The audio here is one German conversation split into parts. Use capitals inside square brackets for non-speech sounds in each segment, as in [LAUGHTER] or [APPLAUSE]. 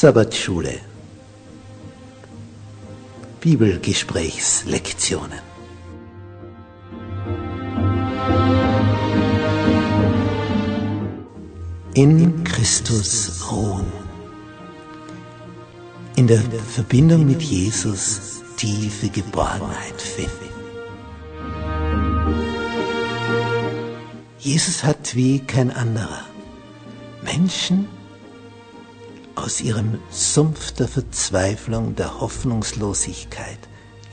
Sabbatschule. Bibelgesprächslektionen In Christus ruhen. In der Verbindung mit Jesus tiefe Geborgenheit finden. Jesus hat wie kein anderer Menschen aus ihrem Sumpf der Verzweiflung, der Hoffnungslosigkeit,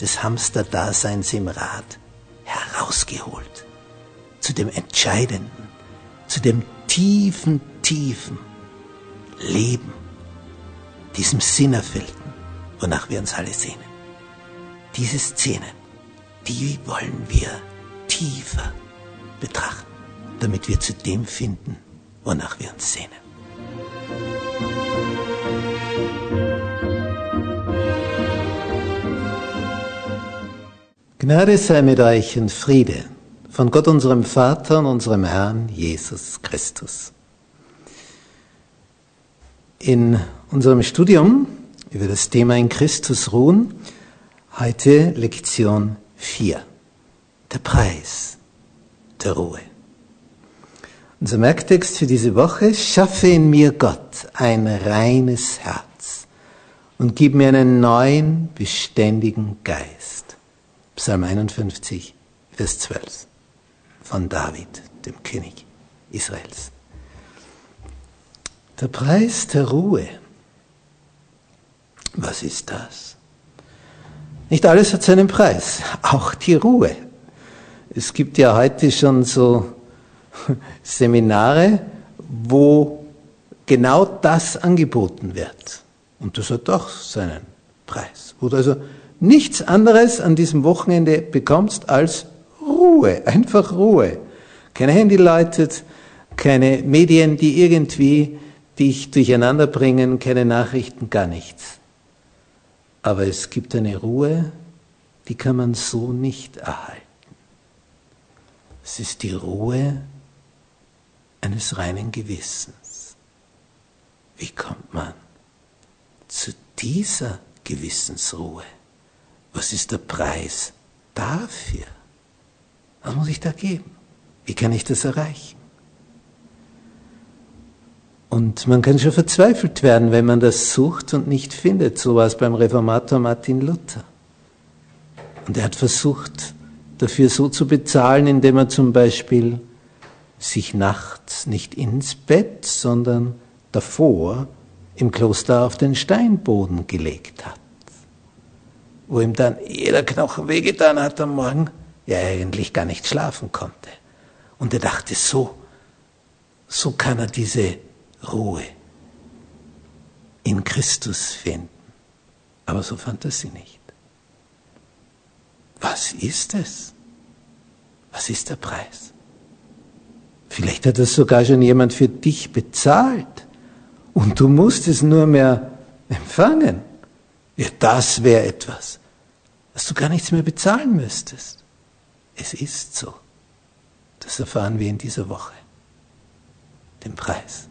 des Hamsterdaseins im Rad herausgeholt. Zu dem Entscheidenden, zu dem tiefen, tiefen Leben, diesem Sinnerfüllten, wonach wir uns alle sehnen. Diese Szenen, die wollen wir tiefer betrachten, damit wir zu dem finden, wonach wir uns sehnen. Gnade sei mit euch und Friede von Gott unserem Vater und unserem Herrn Jesus Christus. In unserem Studium über das Thema in Christus ruhen, heute Lektion 4. Der Preis der Ruhe. Unser Merktext für diese Woche, schaffe in mir Gott ein reines Herz und gib mir einen neuen, beständigen Geist. Psalm 51, Vers 12 von David, dem König Israels. Der Preis der Ruhe. Was ist das? Nicht alles hat seinen Preis, auch die Ruhe. Es gibt ja heute schon so [LAUGHS] Seminare, wo genau das angeboten wird. Und das hat auch seinen Preis. Wo du also nichts anderes an diesem Wochenende bekommst als Ruhe, einfach Ruhe. Keine Handy läutet, keine Medien, die irgendwie dich durcheinander bringen, keine Nachrichten, gar nichts. Aber es gibt eine Ruhe, die kann man so nicht erhalten. Es ist die Ruhe eines reinen Gewissens. Wie kommt man zu dieser Gewissensruhe? Was ist der Preis dafür? Was muss ich da geben? Wie kann ich das erreichen? Und man kann schon verzweifelt werden, wenn man das sucht und nicht findet. So war es beim Reformator Martin Luther. Und er hat versucht, dafür so zu bezahlen, indem er zum Beispiel sich nachts nicht ins Bett, sondern davor im Kloster auf den Steinboden gelegt hat wo ihm dann jeder Knochen wehgetan hat am Morgen, ja eigentlich gar nicht schlafen konnte. Und er dachte, so, so kann er diese Ruhe in Christus finden. Aber so fand er sie nicht. Was ist es? Was ist der Preis? Vielleicht hat das sogar schon jemand für dich bezahlt und du musst es nur mehr empfangen. Ja, das wäre etwas, dass du gar nichts mehr bezahlen müsstest. Es ist so. Das erfahren wir in dieser Woche. Den Preis.